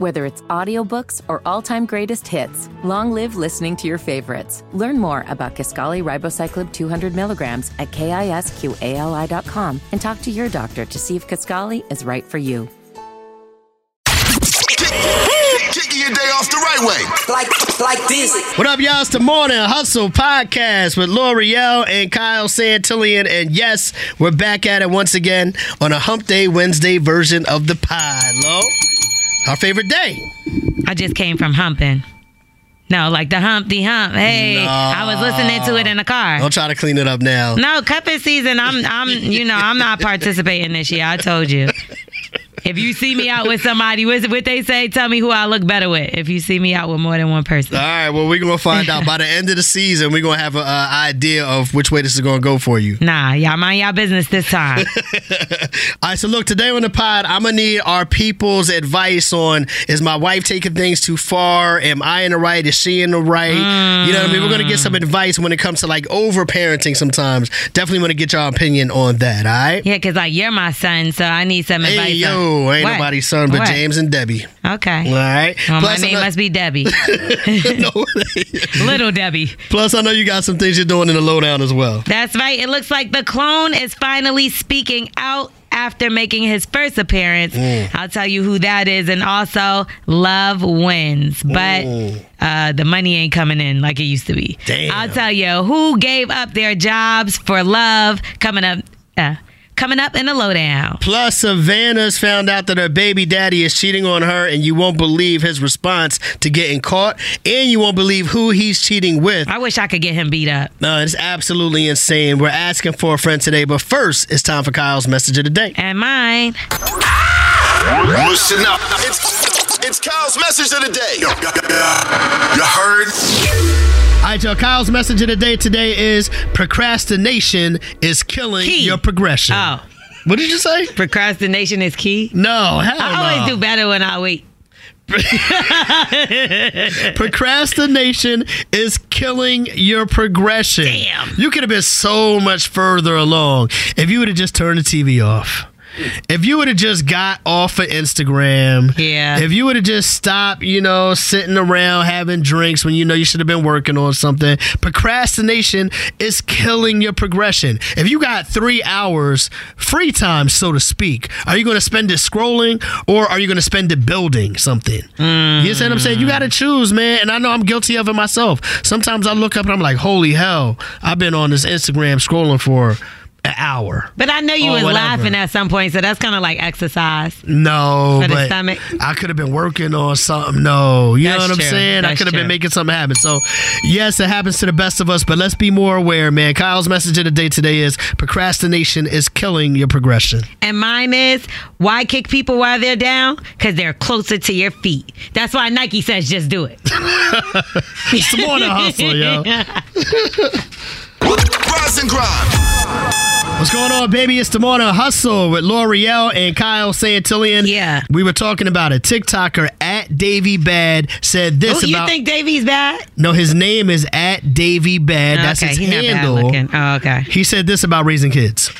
Whether it's audiobooks or all-time greatest hits, long live listening to your favorites. Learn more about Kisqali Ribociclib 200 milligrams at kisqali.com and talk to your doctor to see if Kisqali is right for you. Kicking your day off the right way. Like, like this. What up, y'all? It's the Morning Hustle Podcast with Lore'l and Kyle Santillian. And yes, we're back at it once again on a Hump Day Wednesday version of the pod. Lo, our favorite day. I just came from humping. No, like the Humpty Hump. Hey, I was listening to it in the car. Don't try to clean it up now. No, cupping season. I'm, I'm, you know, I'm not participating this year. I told you. If you see me out with somebody, what they say? Tell me who I look better with. If you see me out with more than one person. All right, well, we're going to find out by the end of the season. We're going to have an uh, idea of which way this is going to go for you. Nah, y'all mind y'all business this time. All right, so look, today on the pod, I'm gonna need our people's advice on is my wife taking things too far? Am I in the right? Is she in the right? You know what I mean? We're gonna get some advice when it comes to like over parenting sometimes. Definitely wanna get your opinion on that, all right? yeah, because like you're my son, so I need some advice. Hey, yo, on- ain't What? nobody's son but What? James and Debbie. Okay. All right. Well, my Plus, I name know- must be Debbie. No. Little Debbie. Plus, I know you got some things you're doing in the lowdown as well. That's right. It looks like the clone is finally speaking out after making his first appearance. Mm. I'll tell you who that is. And also, love wins. But uh, the money ain't coming in like it used to be. Damn. I'll tell you who gave up their jobs for love coming up. Uh, coming up in the lowdown. Plus, Savannah's found out that her baby daddy is cheating on her, and you won't believe his response to getting caught, and you won't believe who he's cheating with. I wish I could get him beat up. No, it's absolutely insane. We're asking for a friend today, but first, it's time for Kyle's message of the day. And mine. Listen up. It's, it's Kyle's message of the day. You heard? All right, y'all. Kyle's message of the day today is procrastination is killing Key. your progression. Oh, What did you say? procrastination is key. No, hell I no. always do better when I wait. Procrastination is killing your progression. Damn. You could have been so much further along if you would have just turned the TV off. If you would have just got off of Instagram, Yeah. If you would have just stopped, you know, sitting around having drinks when you know you should have been working on something. Procrastination is killing your progression. If you got three hours free time, so to speak, are you going to spend it scrolling or are you going to spend it building something? You understand what I'm saying? You got to mm. choose, man. And I know I'm guilty of it myself. Sometimes I look up and I'm like, holy hell, I've been on this Instagram scrolling for an hour. But I know you Or was whatever. laughing at some point, so that's kind of like exercise. No, For the stomach? I could have been working on something. No, you know That's what I'm true. saying? I could have been making something happen. So, yes, it happens to the best of us, but let's be more aware, man. Kyle's message of the day today is procrastination is killing your progression. And mine is why kick people while they're down? Because they're closer to your feet. That's why Nike says just do it. It's more than hustle, yo. Rise and grind. What's going on, baby? It's the morning hustle with Lore'l and Kyle Santillian. Yeah. We were talking about a TikToker at Davy Bad said this Oh, you about. think Davey's bad? no, his name is at Davy Bad. That's okay, his he not bad handle. Oh, okay. He said this about raising kids.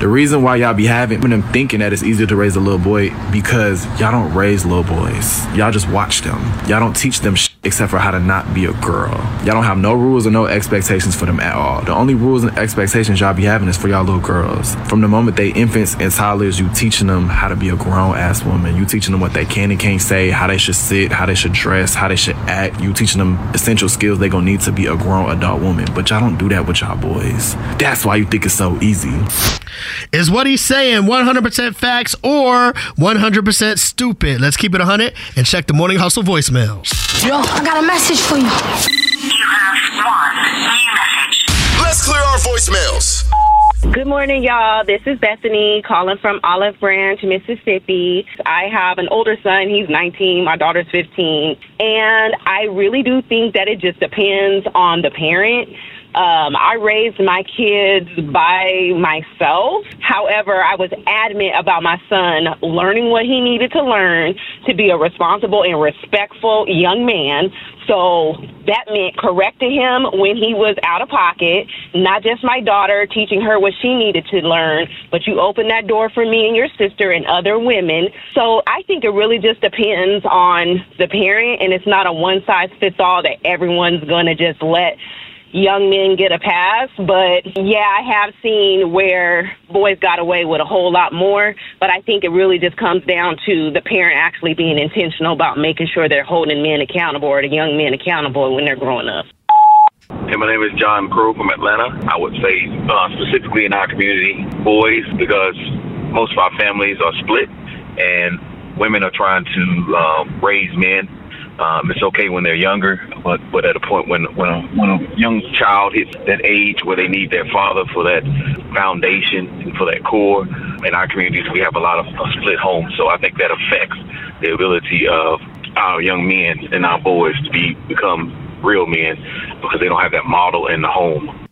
The reason why y'all be having them thinking that it's easier to raise a little boy because y'all don't raise little boys. Y'all just watch them. Y'all don't teach them sh- except for how to not be a girl. Y'all don't have no rules or no expectations for them at all. The only rules and expectations y'all be having is for y'all little girls. From the moment they infants and toddlers, you teaching them how to be a grown ass woman. You teaching them what they can and can't say, how they should sit, how they should dress, how they should act. You teaching them essential skills they gonna need to be a grown adult woman. But y'all don't do that with y'all boys. That's why you think it's so easy. Is what he's saying 100% facts or 100% stupid? Let's keep it 100 and check the Morning Hustle voicemails. Yo, I got a message for you. You have one new message. Let's clear our voicemails. Good morning, y'all. This is Bethany calling from Olive Branch, Mississippi. I have an older son. He's 19. My daughter's 15. And I really do think that it just depends on the parent. Um, I raised my kids by myself. However, I was adamant about my son learning what he needed to learn to be a responsible and respectful young man. So that meant correcting him when he was out of pocket, not just my daughter teaching her what she needed to learn, but you opened that door for me and your sister and other women. So I think it really just depends on the parent, and it's not a one size fits all that everyone's going to just let young men get a pass. But yeah, I have seen where boys got away with a whole lot more. But I think it really just comes down to the parent actually being intentional about making sure they're holding men accountable or the young men accountable when they're growing up. Hey, my name is John Crow from Atlanta. I would say uh, specifically in our community, boys, because most of our families are split and women are trying to um, raise men um, it's okay when they're younger, but but at a point when when a, when a young child hits that age where they need their father for that foundation and for that core. In our communities, we have a lot of uh, split homes, so I think that affects the ability of our young men and our boys to be become real men because they don't have that model in the home.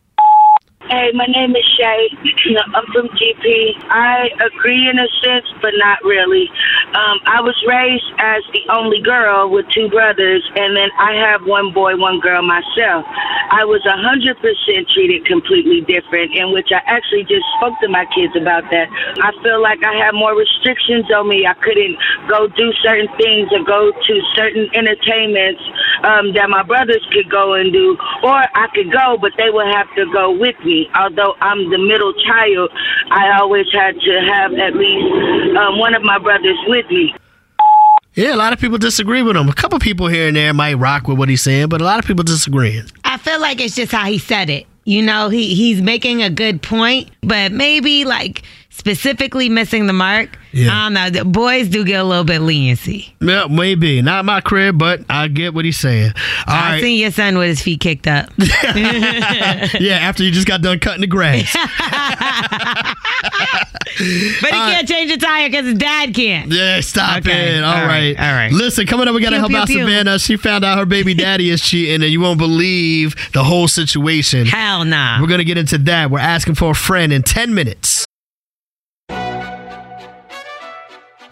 Hey, my name is Shay. I'm from GP. I agree in a sense, but not really. Um, I was raised as the only girl with two brothers, and then I have one boy, one girl myself. I was 100% treated completely different, in which I actually just spoke to my kids about that. I feel like I had more restrictions on me. I couldn't go do certain things or go to certain entertainments um, that my brothers could go and do, or I could go, but they would have to go with me although I'm the middle child, I always had to have at least um, one of my brothers with me. Yeah, a lot of people disagree with him. A couple people here and there might rock with what he's saying, but a lot of people disagreeing. I feel like it's just how he said it. You know, he he's making a good point, but maybe like specifically missing the mark. Yeah. Um, I don't know. The boys do get a little bit leniency. Yeah, maybe not my crib, but I get what he's saying. All I right. seen your son with his feet kicked up. yeah, after you just got done cutting the grass. But he can't change the tire because his dad can't. Yeah, stop Okay, it. all All right, right. all right. Listen, coming up, we got to help pew, out pew. Savannah. She found out her baby daddy is cheating, and you won't believe the whole situation. Hell nah. We're going to get into that. We're asking for a friend in 10 minutes.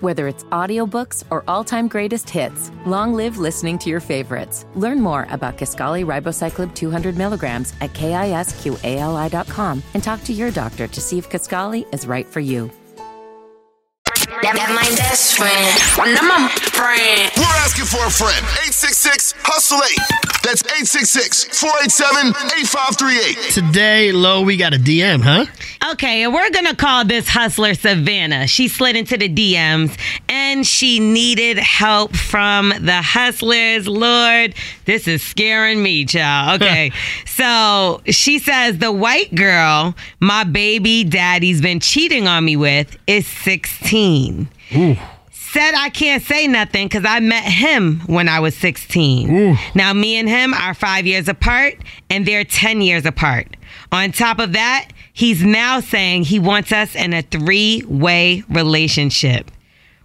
Whether it's audiobooks or all-time greatest hits, long live listening to your favorites. Learn more about Kisqali Ribociclib 200 milligrams at kisqali.com and talk to your doctor to see if Kisqali is right for you. That, that my best friend. One of my friend. We're asking for a friend. 866 Hustle 8. That's 866 487 8538. Today, Lo, we got a DM, huh? Okay, and we're gonna call this hustler Savannah. She slid into the DMs and she needed help from the hustlers. Lord, this is scaring me, child. Okay, so she says the white girl my baby daddy's been cheating on me with is 16. Said I can't say nothing because I met him when I was 16. Now, me and him are five years apart, and they're 10 years apart. On top of that, he's now saying he wants us in a three way relationship.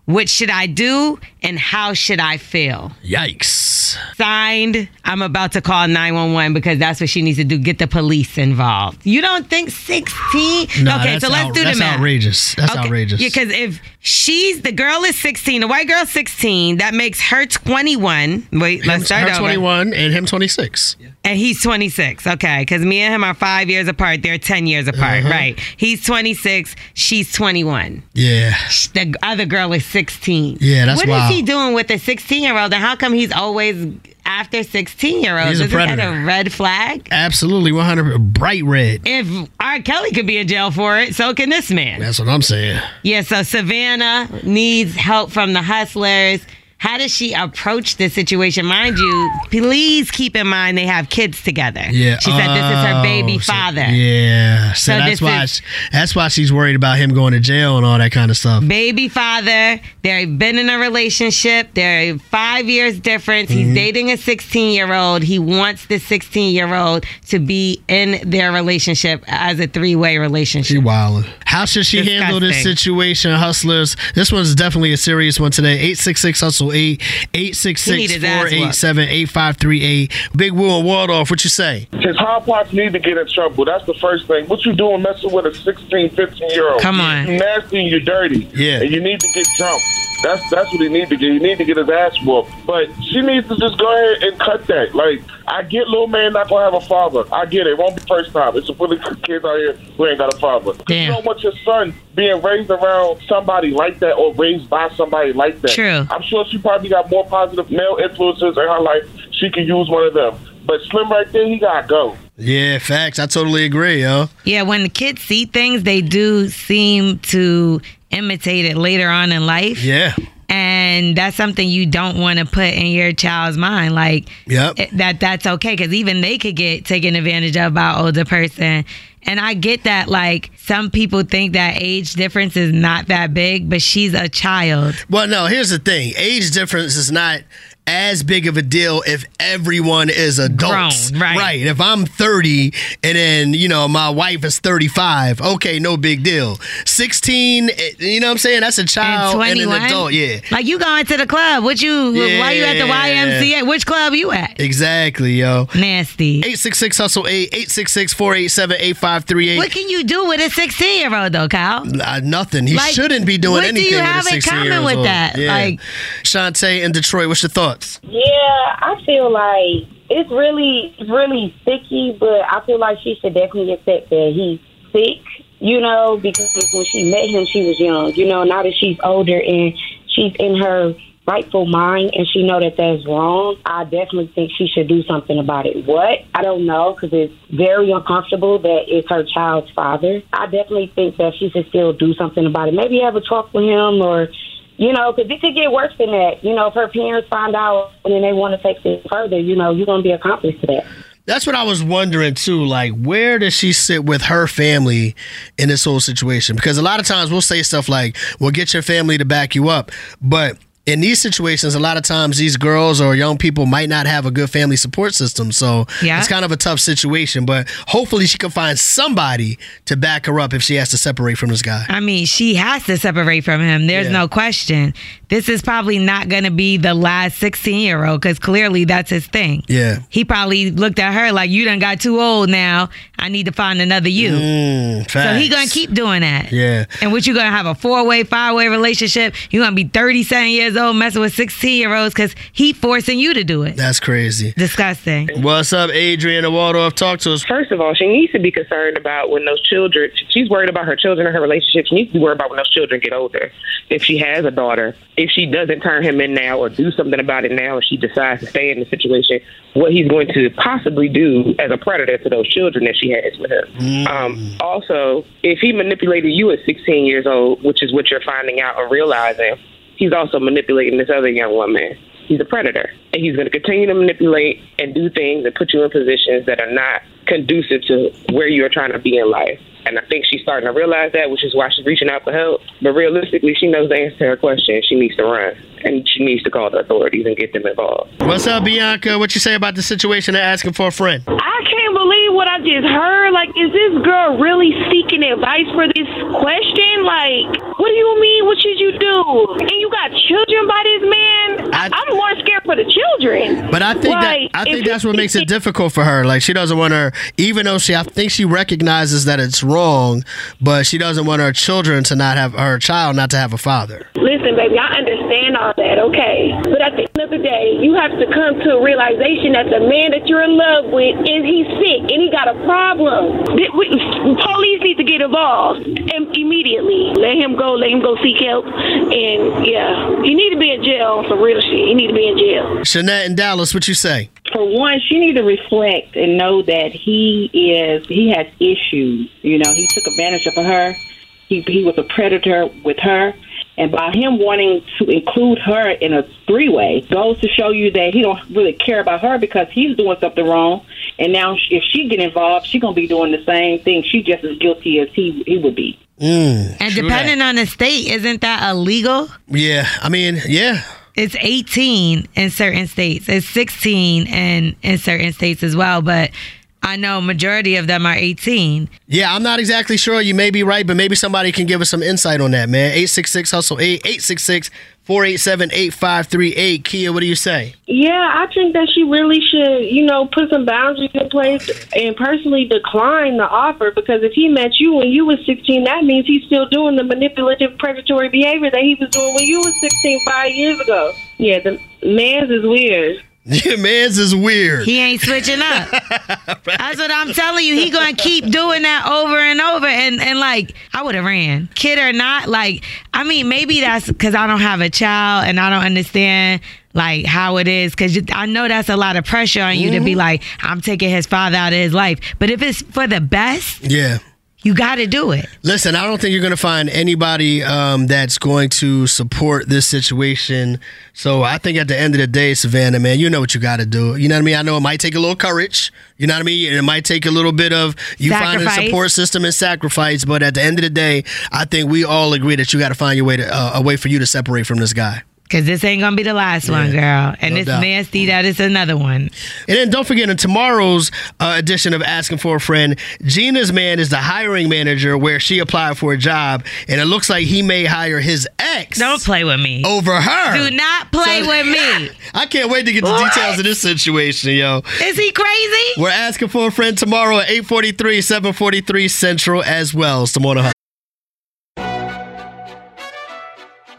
What should I do, and how should I feel? Yikes. Signed, I'm about to call 911 because that's what she needs to do get the police involved. You don't think 16? No, okay, that's so let's out- do the that's math. outrageous. That's Okay, outrageous. Yeah, because if she's the girl is 16, the white girl's 16, that makes her 21. Wait, let's Him- start her over. 21 and him 26. And he's 26. Okay. Because me and him are five years apart. They're 10 years apart. Uh-huh. Right. He's 26. She's 21. Yeah. The other girl is 16. Yeah, that's What is wild. he doing with a 16 year old? And how come he's always after 16 year olds? He's a Isn't that a red flag? Absolutely 100 bright red. If R. Kelly could be in jail for it, so can this man. That's what I'm saying. Yeah, so Savannah needs help from the hustlers. How does she approach this situation? Mind you, please keep in mind they have kids together. Yeah. She said this is her baby Oh, so- father. yeah. So, So that's why is- she- that's why she's worried about him going to jail and all that kind of stuff. Baby father. They've been in a relationship. They're five years difference. Mm-hmm. He's dating a 16 year old. He wants the 16 year old to be in their relationship as a three way relationship. She wildin'. How should she handle this situation, hustlers? This one's definitely a serious one today. 866 Hustle 8 He 866 need his ass whooped. 487 8538. Big Woo and Waldorf, what you say? His hot pots need to get in trouble. That's the first thing. What you doing messing with a 16, 15 year old? Come on. You nasty and you're dirty. Yeah. And you need to get jumped. That's that's what he need to get. He need to get his ass whooped. But she needs to just go ahead and cut that. Like, I get little man not gonna have a father. I get it. It won't be first time. It's a fully kids out here who ain't got a father. Damn. You don't want your son being raised around somebody like that or raised by somebody like that. True. I'm sure she probably got more positive male influences in her life. She can use one of them. But Slim right there, he gotta go. Yeah, facts. I totally agree, yo. Yeah, when the kids see things, they do seem to imitate it later on in life. Yeah. and that's something you don't want to put in your child's mind like Yep. that that's okay because even they could get taken advantage of by an older person and i get that like some people think that age difference is not that big but she's a child Well, no, here's the thing. Age difference is not as big of a deal if everyone is adults. Grown, right. If I'm 30 and then, you know, my wife is 35, okay, no big deal. 16, eh, you know what I'm saying? That's a child and, an adult. Yeah. like you going to the club what you why you at the ymca which club you at Exactly, yo. nasty 866 Hustle 8 866 487 8538. what can you do with a 16 year old though kyle Uh, nothing. He Like, shouldn't be doing anything. what do you with have a in common with that? Yeah. Like- Shantae in Detroit, what's your thoughts? Yeah, I feel like it's really, really sticky, but I feel like she should definitely accept that he's sick, you know, because when she met him, she was young. You know, now that she's older and she's in her rightful mind and she know that that's wrong, I definitely think she should do something about it. What? I don't know because it's very uncomfortable that it's her child's father. I definitely think that she should still do something about it. Maybe have a talk with him or you know, because it could get worse than that. You know, if her parents find out and then they want to take it further, you know, you're going to be accomplice to that. That's what I was wondering too. Like, where does she sit with her family in this whole situation? Because a lot of times we'll say stuff like, well, get your family to back you up. But in these situations, a lot of times these girls or young people might not have a good family support system. So Yeah. it's kind of a tough situation. But hopefully she can find somebody to back her up if she has to separate from this guy. I mean, she has to separate from him. There's Yeah. no question. This is probably not going to be the last 16 year old because clearly that's his thing. Yeah. He probably looked at her like, you done got too old now. I need to find another you. Mm, so he going to keep doing that. Yeah. And what you going to have a four way, five way relationship? you going to be 37 years old messing with 16 year olds because he forcing you to do it. That's crazy. Disgusting. What's up, Adrian and Waldorf? Talk to us. First of all, she needs to be concerned about when those children. She's worried about her children and her relationship. She needs to be worried about when those children get older. If she has a daughter, if she doesn't turn him in now or do something about it now, and she decides to stay in the situation, what he's going to possibly do as a predator to those children that she has with him. Um, also, if he manipulated you at 16 years old, which is what you're finding out or realizing, he's also manipulating this other young woman. He's a predator, and he's going to continue to manipulate and do things and put you in positions that are not conducive to where you're trying to be in life. And I think she's starting to realize that, which is why she's reaching out for help. But realistically, she knows the answer to her question. She needs to run, and she needs to call the authorities and get them involved. What's up, Bianca? What you say about the situation and asking for a friend? I can't believe what I just heard. Like, is this girl really seeking advice for this question? Like, what do you mean? What should you do? And you got children by this man? I, am more scared for the children. But I think Like, that I think that's what makes it difficult for her. Like she doesn't want her, even though she I think she recognizes that it's wrong, but she doesn't want her children to not have her child not to have a father. Listen, baby, I understand all that, okay? But at the end of the day, you have to come to a realization that the man that you're in love with is he's sick and he got a problem. Police need to get involved im- immediately. Let him go. Let him go seek help. And yeah, he need to be in jail for real shit. He need to be in jail. Shanette in Dallas, what you say? for one, she need to reflect and know that he is he has issues. You know, he took advantage of her. He he was a predator with her, And by him wanting to include her in a three way goes to show you that he don't really care about her because he's doing something wrong. And now if she get involved, she's gonna be doing the same thing. She just as guilty as he he would be. Mm, And true depending on the state, isn't that illegal? yeah, I mean, yeah, It's 18 in certain states. It's 16 in in certain states as well, but I know majority of them are 18. yeah. I'm not exactly sure. You may be right, but maybe somebody can give us some insight on that, man. Eight six six hustle eight eight six six four eight seven eight five three eight. Kia, what do you say? Yeah, I think that she really should, you know, put some boundaries in place and personally decline the offer because if he met you when you was 16, that means he's still doing the manipulative, predatory behavior that he was doing when you was 16 five years ago. Yeah, the man's is weird. Yeah, man's is weird. He ain't switching up. That's what I'm telling you. He gonna keep doing that over and over. And and like I would have ran, kid or not. Like I mean, maybe that's because I don't have a child and I don't understand like how it is. Because I know that's a lot of pressure on you to be mm-hmm. like, I'm taking his father out of his life. But if it's for the best, Yeah. You got to do it. Listen, I don't think you're going to find anybody um, that's going to support this situation. So I think at the end of the day, Savannah, man, you know what you got to do. You know what I mean? I know it might take a little courage. You know what I mean? It might take a little bit of you finding a support system and sacrifice. But at the end of the day, I think we all agree that you got to find your way to uh, a way for you to separate from this guy. Because this ain't to be the last one, girl. And no it's doubt. nasty that it's another one. And then don't forget in tomorrow's uh, edition of Asking for a Friend, Gina's man is the hiring manager where she applied for a job, and it looks like he may hire his ex. Don't play with me. Over her. Do not play So- with me. I can't wait to get the What? details of this situation, yo. Is he crazy? We're asking for a friend tomorrow at 843, 743 Central as well. It's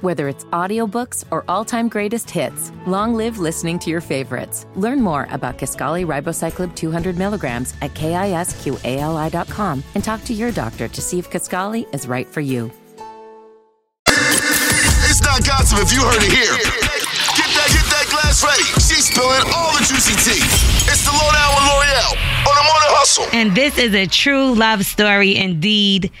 Whether it's audiobooks or all-time greatest hits, long live listening to your favorites. Learn more about Kisqali Ribociclib 200 milligrams at kisqali.com and talk to your doctor to see if Kisqali is right for you. It's not gossip if you heard it here. Get that, get that glass ready. She's spilling all the juicy tea. It's the lowdown with Lore'l on the morning hustle. And this is a true love story indeed.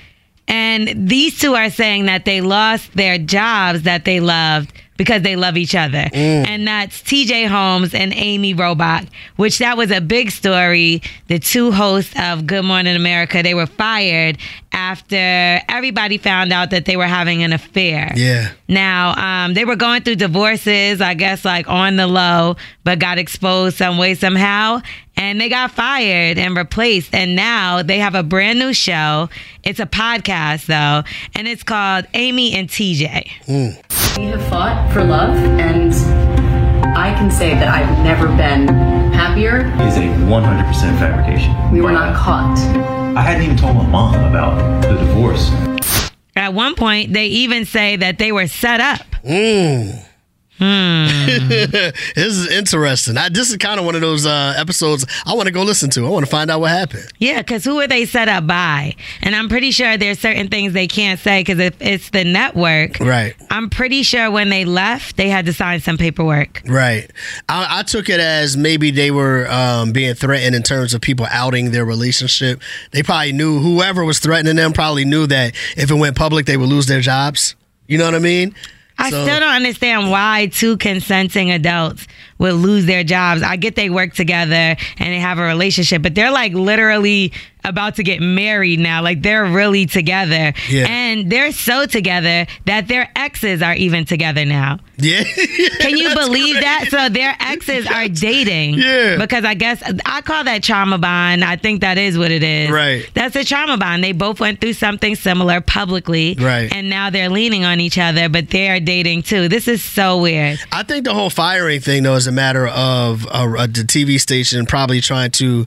And these two are saying that they lost their jobs that they loved because they love each other. And that's TJ Holmes and Amy Robach, which that was a big story. The two hosts of Good Morning America, they were fired after everybody found out that they were having an affair. Yeah. Now, um, they were going through divorces, I guess, like on the low, but got exposed some way, somehow. And they got fired and replaced. And now they have a brand new show. It's a podcast, though, and it's called Amy and TJ. We have fought for love, and I can say that I've never been happier. is a 100% fabrication. We were not caught. I hadn't even told my mom about the divorce. At one point, they even say that they were set up. Mm. Hmm. this is interesting. I, this is kind of one of those uh, episodes I want to go listen to. I want to find out what happened. Yeah, because who are they set up by? And I'm pretty sure there's certain things they can't say because if it's the network, Right. I'm pretty sure when they left, they had to sign some paperwork. Right. I, I took it as maybe they were um, being threatened in terms of people outing their relationship. They probably knew whoever was threatening them probably knew that if it went public, they would lose their jobs. You know what I mean? I So- still don't understand why two consenting adults would lose their jobs. I get they work together and they have a relationship, but they're like literally about to get married now. Like they're really together. Yeah. And they're so together that their exes are even together now. Yeah. Can you believe that? So their exes are dating. Yeah. Because I guess I call that trauma bond. I think that is what it is. Right. That's a trauma bond. They both went through something similar publicly. Right. And now they're leaning on each other, but they are dating too. This is so weird. I think the whole firing thing, though, is a matter of uh, uh, the TV station probably trying to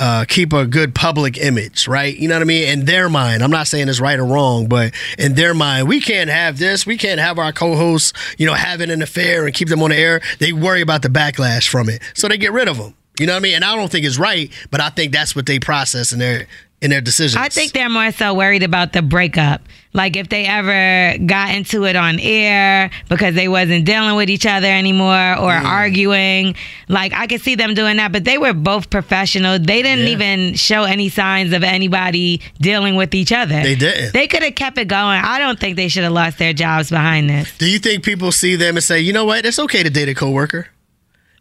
uh, keep a good public image, right? You know what I mean? In their mind, I'm not saying it's right or wrong, but in their mind, we can't have this. We can't have our co-hosts, you know, having an affair and keep them on the air. They worry about the backlash from it, so they get rid of them. You know what I mean? And I don't think it's right, but I think that's what they process in their in their decisions. I think they're more so worried about the breakup. Like if they ever got into it on air because they wasn't dealing with each other anymore or arguing. Like I could see them doing that, but they were both professional. They didn't Yeah. even show any signs of anybody dealing with each other. They didn't. They could have kept it going. I don't think they should have lost their jobs behind this. Do you think people see them and say, you know what, it's okay to date a coworker?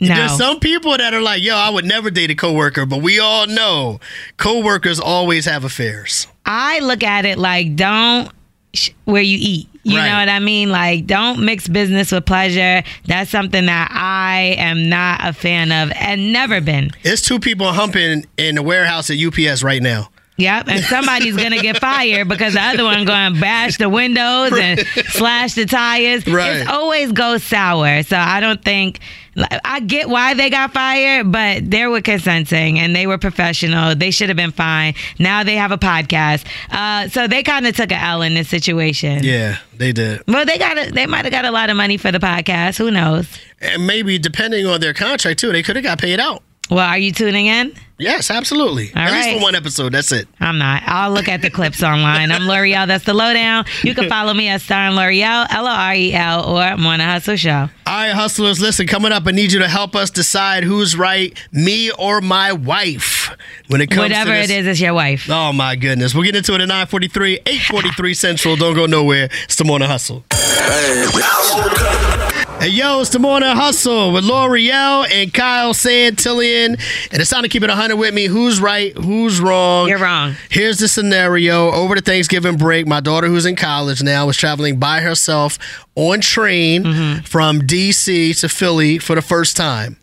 No. There's some people that are like, yo, I would never date a coworker, but we all know coworkers always have affairs. I look at it like don't sh- where you eat. You Right. know what I mean? Like don't mix business with pleasure. That's something that I am not a fan of and never been. It's two people humping in the warehouse at UPS right now. Yep, and somebody's gonna get fired because the other one going to bash the windows and slash the tires. Right. It's always goes sour. So I don't think I get why they got fired, but they were consenting and they were professional. They should have been fine. Now they have a podcast, uh, so they kind of took a L in this situation. Yeah, they did. Well, they got a, they might have got a lot of money for the podcast. Who knows? And maybe depending on their contract too, they could have got paid out. Well, are you tuning in? Yes, absolutely. All At least for one episode. That's it. I'm not. I'll look at the clips online. I'm Lore'l. That's the lowdown. You can follow me at Star and Lore'l, L O R E L, or Morning Hustle Show. All right, hustlers, listen, coming up, I need you to help us decide who's right, me or my wife. When it comes Whatever to it this. is, it's your wife. Oh my goodness. We'll get into it at 943, 843 Central. Don't go nowhere. It's the morning hustle. Hey yo, it's the morning hustle with Lore'l and Kyle Santillian. And it's time to keep it 100 with me. Who's right? Who's wrong? You're wrong. Here's the scenario. Over the Thanksgiving break, my daughter, who's in college now, was traveling by herself on train Mm-hmm. from DC to Philly for the first time.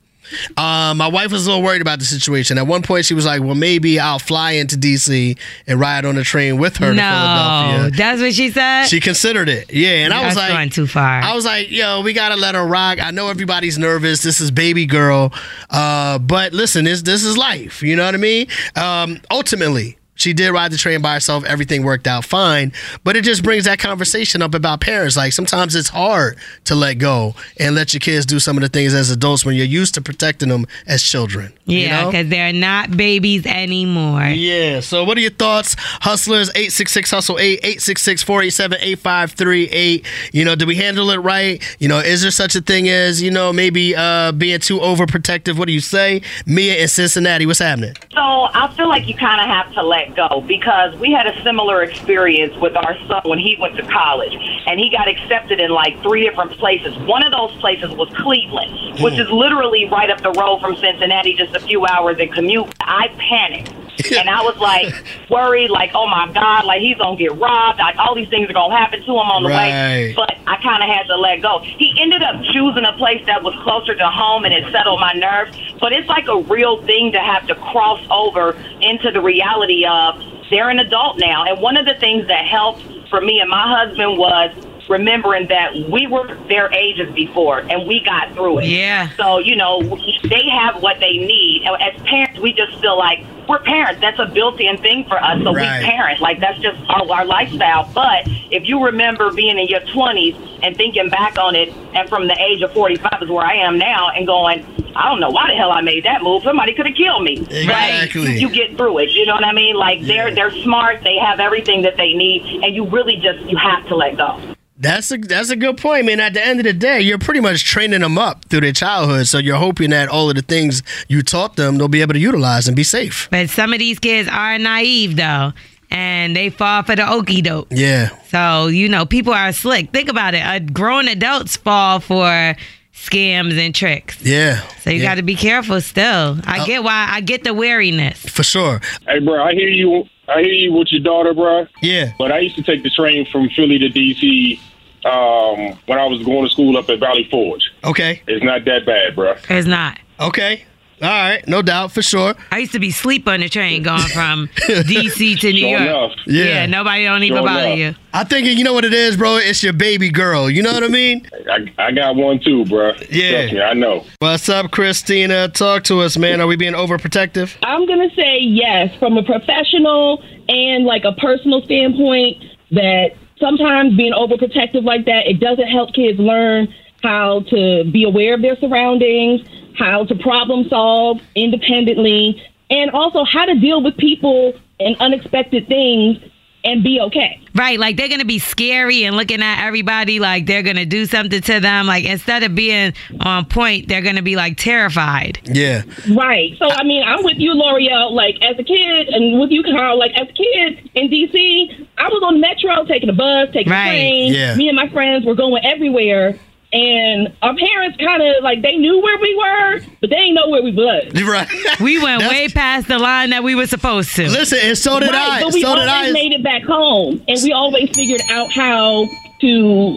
Um, my wife was a little worried about the situation. At one point, she was like, "Well, maybe I'll fly into DC and ride on the train with her to No, Philadelphia." that's what she said. She considered it, yeah. And I was like, going too far. I was like, yo, we gotta let her rock. I know everybody's nervous. This is baby girl, uh, but listen, this this is life. You know what I mean? Um, ultimately. She did ride the train by herself. Everything worked out fine, but it just brings that conversation up about parents. Like sometimes it's hard to let go and let your kids do some of the things as adults when you're used to protecting them as children. you yeah, know? because they're not babies anymore. Yeah. So, what are your thoughts, hustlers? Eight six six hustle eight eight six six four eight seven eight five three eight. You know, did we handle it right? You know, is there such a thing as you know maybe uh, being too overprotective? What do you say, Mia in Cincinnati? What's happening? So I feel like you kind of have to let go because we had a similar experience with our son when he went to college, and he got accepted in like three different places. One of those places was Cleveland, which hmm. is literally right up the road from Cincinnati, just a few hours in commute. I panicked. and I was like worried, like, oh my God, like he's gonna get robbed. Like all these things are gonna happen to him on the way. But I kind of had to let go. He ended up choosing a place that was closer to home, and it settled my nerves. But it's like a real thing to have to cross over into the reality of they're an adult now. And one of the things that helped for me and my husband was remembering that we were their ages before and we got through it. Yeah. So, you know, they have what they need. As parents, we just feel like we're parents. That's a built in thing for us. So Right. we parent. Like, that's just our, our lifestyle. But if you remember being in your 20s and thinking back on it, and from the age of 45 is where I am now, and going, I don't know why the hell I made that move. Somebody could have killed me. Exactly. Right? You get through it. You know what I mean? Like, they're, they're smart. They have everything that they need. And you really just, you have to let go. That's a that's a good point, I man. At the end of the day, you're pretty much training them up through their childhood, so you're hoping that all of the things you taught them they'll be able to utilize and be safe. But some of these kids are naive though, and they fall for the okey doke. Yeah. So you know, people are slick. Think about it. Uh, grown adults fall for scams and tricks. Yeah. So you Yeah. got to be careful. Still, I get why. I get the wariness. For sure. Hey, bro, I hear you. I hear you with your daughter, bro. Yeah. But I used to take the train from Philly to DC um, when I was going to school up at Valley Forge. Okay. It's not that bad, bro. It's not. Okay. All right, no doubt for sure. I used to be sleep on the train going from DC to New Sure York. enough. Yeah. nobody don't even Sure bother enough. you. I think you know what it is, bro. It's your baby girl. You know what I mean? I, I got one too, bro. Yeah. Trust me, I know. What's up, Christina? Talk to us, man. Are we being overprotective? I'm gonna say yes from a professional and like a personal standpoint. That sometimes being overprotective like that it doesn't help kids learn how to be aware of their surroundings, how to problem solve independently, and also how to deal with people and unexpected things and be okay. Right, like they're gonna be scary and looking at everybody like they're gonna do something to them. Like instead of being on point, they're gonna be like terrified. Yeah. Right. So I mean, I'm with you, Lore'l. Like as a kid, and with you, Carl. Like as a kid in DC, I was on the metro, taking a bus, taking Right. a train. Yeah. Me and my friends were going everywhere, and our parents kind of like they knew where we were, but they didn't know where we was. Right. We went way past the line that we were supposed to. Listen, and so did right, I. But we so did always I. made it back home, and we always figured out how to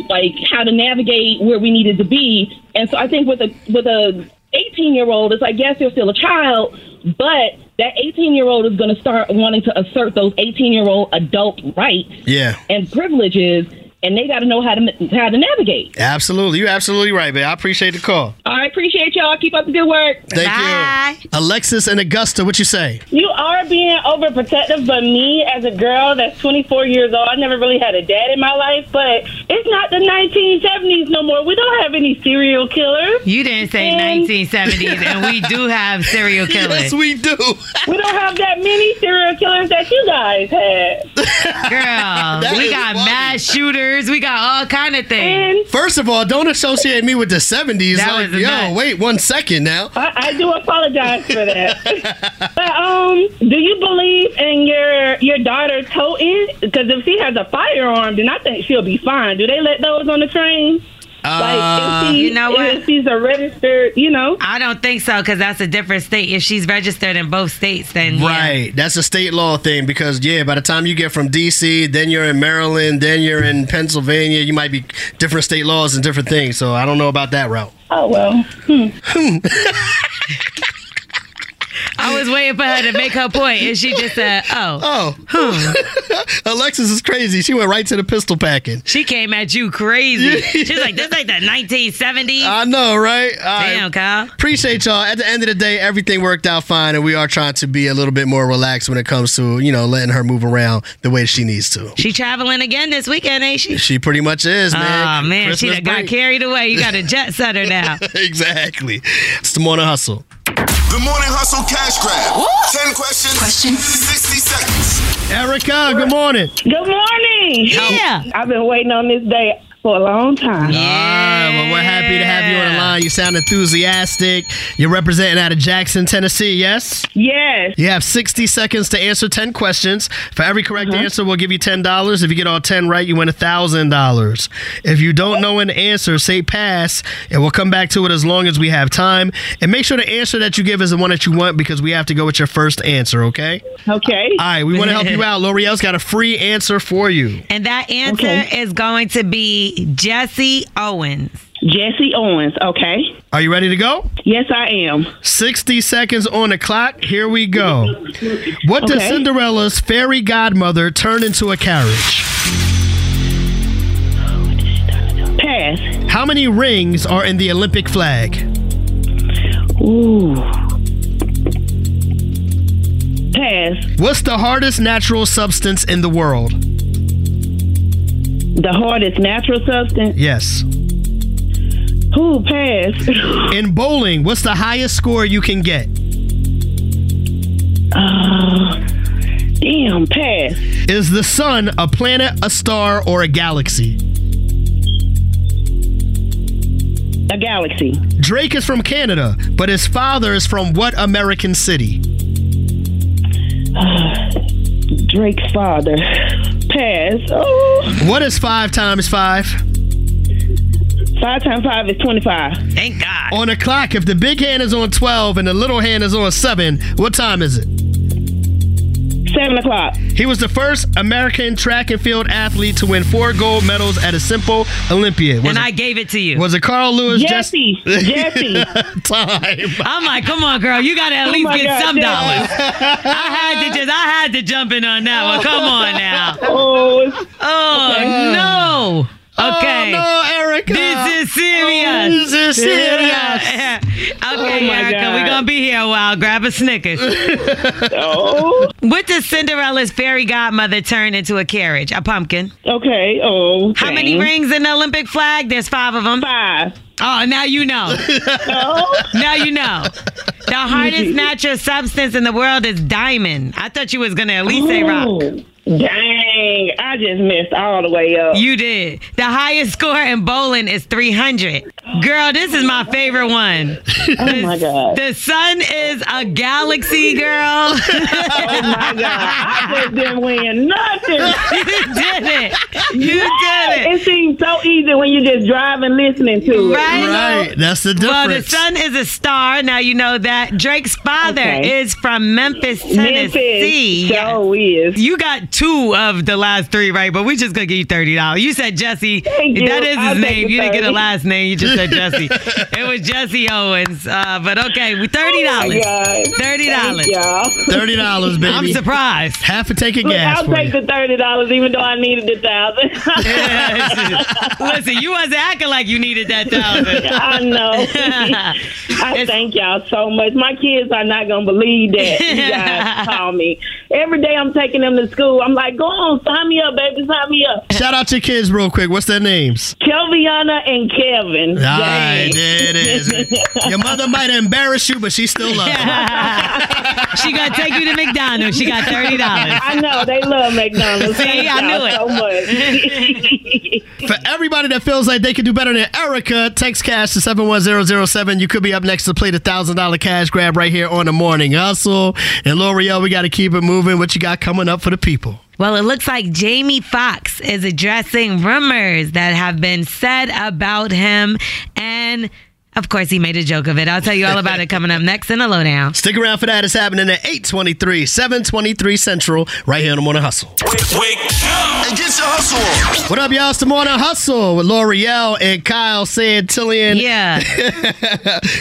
like how to navigate where we needed to be. And so I think with a with a 18 year old, it's like yes, they're still a child, but that 18 year old is going to start wanting to assert those 18 year old adult rights Yeah. and privileges, and they got to know how to how to navigate. Absolutely. You're absolutely right, man. I appreciate the call. I appreciate y'all. Keep up the good work. Thank you. Alexis and Augusta, what you say? You are being overprotective, but me as a girl that's 24 years old, I never really had a dad in my life, but it's not the 1970s no more. We don't have any serial killers. You didn't say And- 1970s, and we do have serial killers. Yes, we do. We don't have that many serial killers that you guys had. Girl, we got mass shooters. We got all kind of things. First of all, don't associate me with the 70s. That like, was a yo, mess. wait one second now. I, I do apologize for that. but um, do you believe in your your daughter toting? Because if she has a firearm, then I think she'll be fine. Do they let those on the train? Uh, like if she, you know what? If she's a registered, you know. I don't think so because that's a different state. If she's registered in both states, then yeah. Right. That's a state law thing because, yeah, by the time you get from DC, then you're in Maryland, then you're in Pennsylvania, you might be different state laws and different things. So I don't know about that route. Oh well. Hmm. I was waiting for her to make her point, and she just said, "Oh, oh." Alexis is crazy. She went right to the pistol packing. She came at you crazy. She's like, "This like the 1970s." I know, right? Damn, Kyle. Appreciate y'all. At the end of the day, everything worked out fine, and we are trying to be a little bit more relaxed when it comes to you know letting her move around the way she needs to. She traveling again this weekend, ain't she? She pretty much is, man. Oh man, she Christmas done got carried away. You got a jet setter now. exactly. It's the morning hustle. The Morning Hustle Cash Grab. 10 questions. Question. 60 seconds. Erica, good morning. Good morning. Yeah. I've been waiting on this day for a long time. All right, well, we're happy to have you on the line. You sound enthusiastic. You're representing out of Jackson, Tennessee, yes? Yes. You have 60 seconds to answer 10 questions. For every correct Uh-huh. answer, we'll give you $10. If you get all 10 right, you win $1,000. If you don't know an answer, say pass, and we'll come back to it as long as we have time. And make sure the answer that you give is the one that you want because we have to go with your first answer, okay? Okay. All right, we want to help you out. Lore'l's got a free answer for you. And that answer is going to be Jesse Owens. Jesse Owens. Okay. Are you ready to go? Yes, I am. 60 seconds on the clock. Here we go. What does Cinderella's fairy godmother turn into a carriage? Pass. How many rings are in the Olympic flag? Ooh. Pass. What's the hardest natural substance in the world? The hardest natural substance. Yes. Who pass. In bowling, what's the highest score you can get? Uh, damn, pass. Is the sun a planet, a star, or a galaxy? A galaxy. Drake is from Canada, but his father is from what American city? Drake's father. Pass. Oh. What is five times five? Five times five is 25. Thank God. On the clock, if the big hand is on 12 and the little hand is on 7, what time is it? Seven o'clock. He was the first American track and field athlete to win four gold medals at a simple Olympiad. Was and it, I gave it to you. was it Carl Lewis? Jesse. Jesse. Time. I'm like, come on, girl, you gotta at Oh least my get God, some yeah. dollars. I had to just, I had to jump in on that one. Come on now. Oh, Oh Okay. no. Oh, okay. Oh, no, Erica. This is serious. Oh, this is serious. Yeah. Okay, Oh, Erica, we're gonna be here a while. Grab a Snickers. oh. what does Cinderella's fairy godmother turn into a carriage? A pumpkin. Okay. Oh. How many rings in the Olympic flag? There's five of them. Five. Oh, now you know. Oh. now you know. The hardest natural substance in the world is diamond. I thought you was gonna at least say rock. Oh. Dang, I just missed all the way up. You did. The highest score in bowling is 300. Girl, this is my favorite one. Oh my god. The sun is a galaxy, girl. Oh my god. I just didn't win nothing. you did it. You did it. It seems so easy when you just drive and listening to it. Right? Right. That's the difference. Well, the sun is a star. Now you know that. Drake's father Okay. is from Memphis, Memphis Tennessee. so is. You got two of the last three right, but we just gonna give you thirty dollars. You said Jesse. Thank you. That is his I'll name. You didn't get a last name. You just said Jesse. it was Jesse Owens. Uh, but okay, we thirty Oh my dollars. Thirty dollars. Thank y'all. Thirty dollars, baby. I'm surprised. Half a tank of Look, gas I'll for take you. the thirty dollars, even though I needed the thousand. Listen, you wasn't acting like you needed that thousand. I know. I thank y'all so much. My kids are not gonna believe that you guys call me every day. I'm taking them to school. I'm like, go on, sign me up, baby, sign me up. Shout out your kids real quick. What's their names? Kelviana and Kevin. All Dang. right, there it is. Your mother might embarrass you, but she still loves you. she gonna take you to McDonald's. She got thirty dollars. I know they love McDonald's. See, Thank I y'all knew it. so much. For everybody that feels like they could do better than Erica, text cash to 71007. You could be up next to play the $1,000 cash grab right here on the Morning Hustle. And Lore'l, we got to keep it moving. What you got coming up for the people? Well, it looks like Jamie Foxx is addressing rumors that have been said about him. And of course, he made a joke of it. I'll tell you all about it coming up next in a lowdown. Stick around for that. It's happening at 823, 723 Central, right here on the Morning Hustle. Wake up and get your hustle on. What up, y'all? It's the Morning Hustle with Lore'l and Kyle Santillian. Yeah.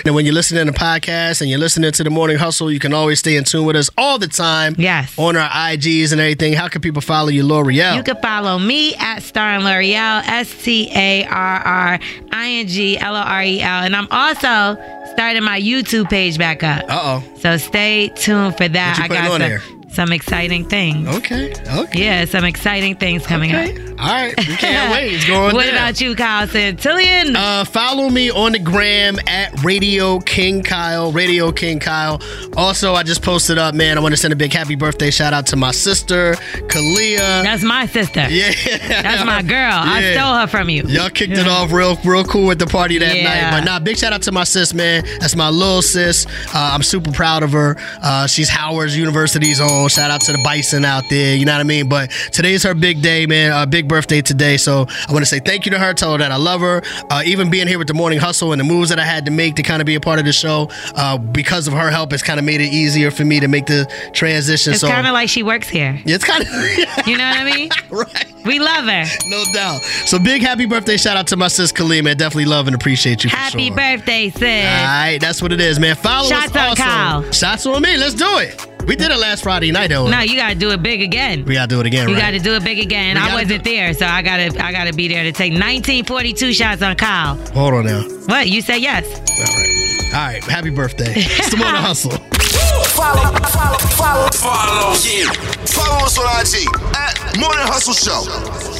and when you're listening to podcasts and you're listening to the Morning Hustle, you can always stay in tune with us all the time. Yes. On our IGs and everything. How can people follow you, Lore'l? You can follow me at Star and Lore'l, S T A R R I N G L O R E L. And I'm also starting my YouTube page back up. Uh oh. So stay tuned for that. I got on some, there? Some exciting things. Okay. Okay. Yeah, some exciting things coming Okay. up. All right. We can't wait. It's going What down. about you, Kyle Santillian? Uh, follow me on the gram at Radio King Kyle. Radio King Kyle. Also, I just posted up, man. I want to send a big happy birthday shout out to my sister, Kalia. That's my sister. Yeah. That's my girl. I stole her from you. Y'all kicked it off real, real cool at the party that Yeah. night. But nah, big shout out to my sis, man. That's my little sis. Uh, I'm super proud of her. Uh, she's Howard's University's own. Shout out to the Bison out there. You know what I mean? But today's her big day, man. Uh, big birthday today. So I want to say thank you to her. Tell her that I love her. Uh, even being here with the morning hustle and the moves that I had to make to kind of be a part of the show, uh, because of her help, it's kind of made it easier for me to make the transition. It's so kind of like she works here. it's kind of. You know what I mean? right. We love her. No doubt. So big happy birthday shout out to my sis Khalid, man. Definitely love and appreciate you. For Happy sure. birthday, sis. All right, that's what it is, man. Follow Shots us on also. Kyle. Shots on me. Let's do it. We did it last Friday night, though. No, you gotta do it big again. We gotta do it again, You right? gotta do it big again. We I wasn't there, so I gotta I gotta be there to take 1942 shots on Kyle. Hold on now. What? You say yes? All right. All right. Happy birthday. It's the morning hustle. Follow, follow, follow, follow, yeah. Follow us on IG at Morning Hustle Show.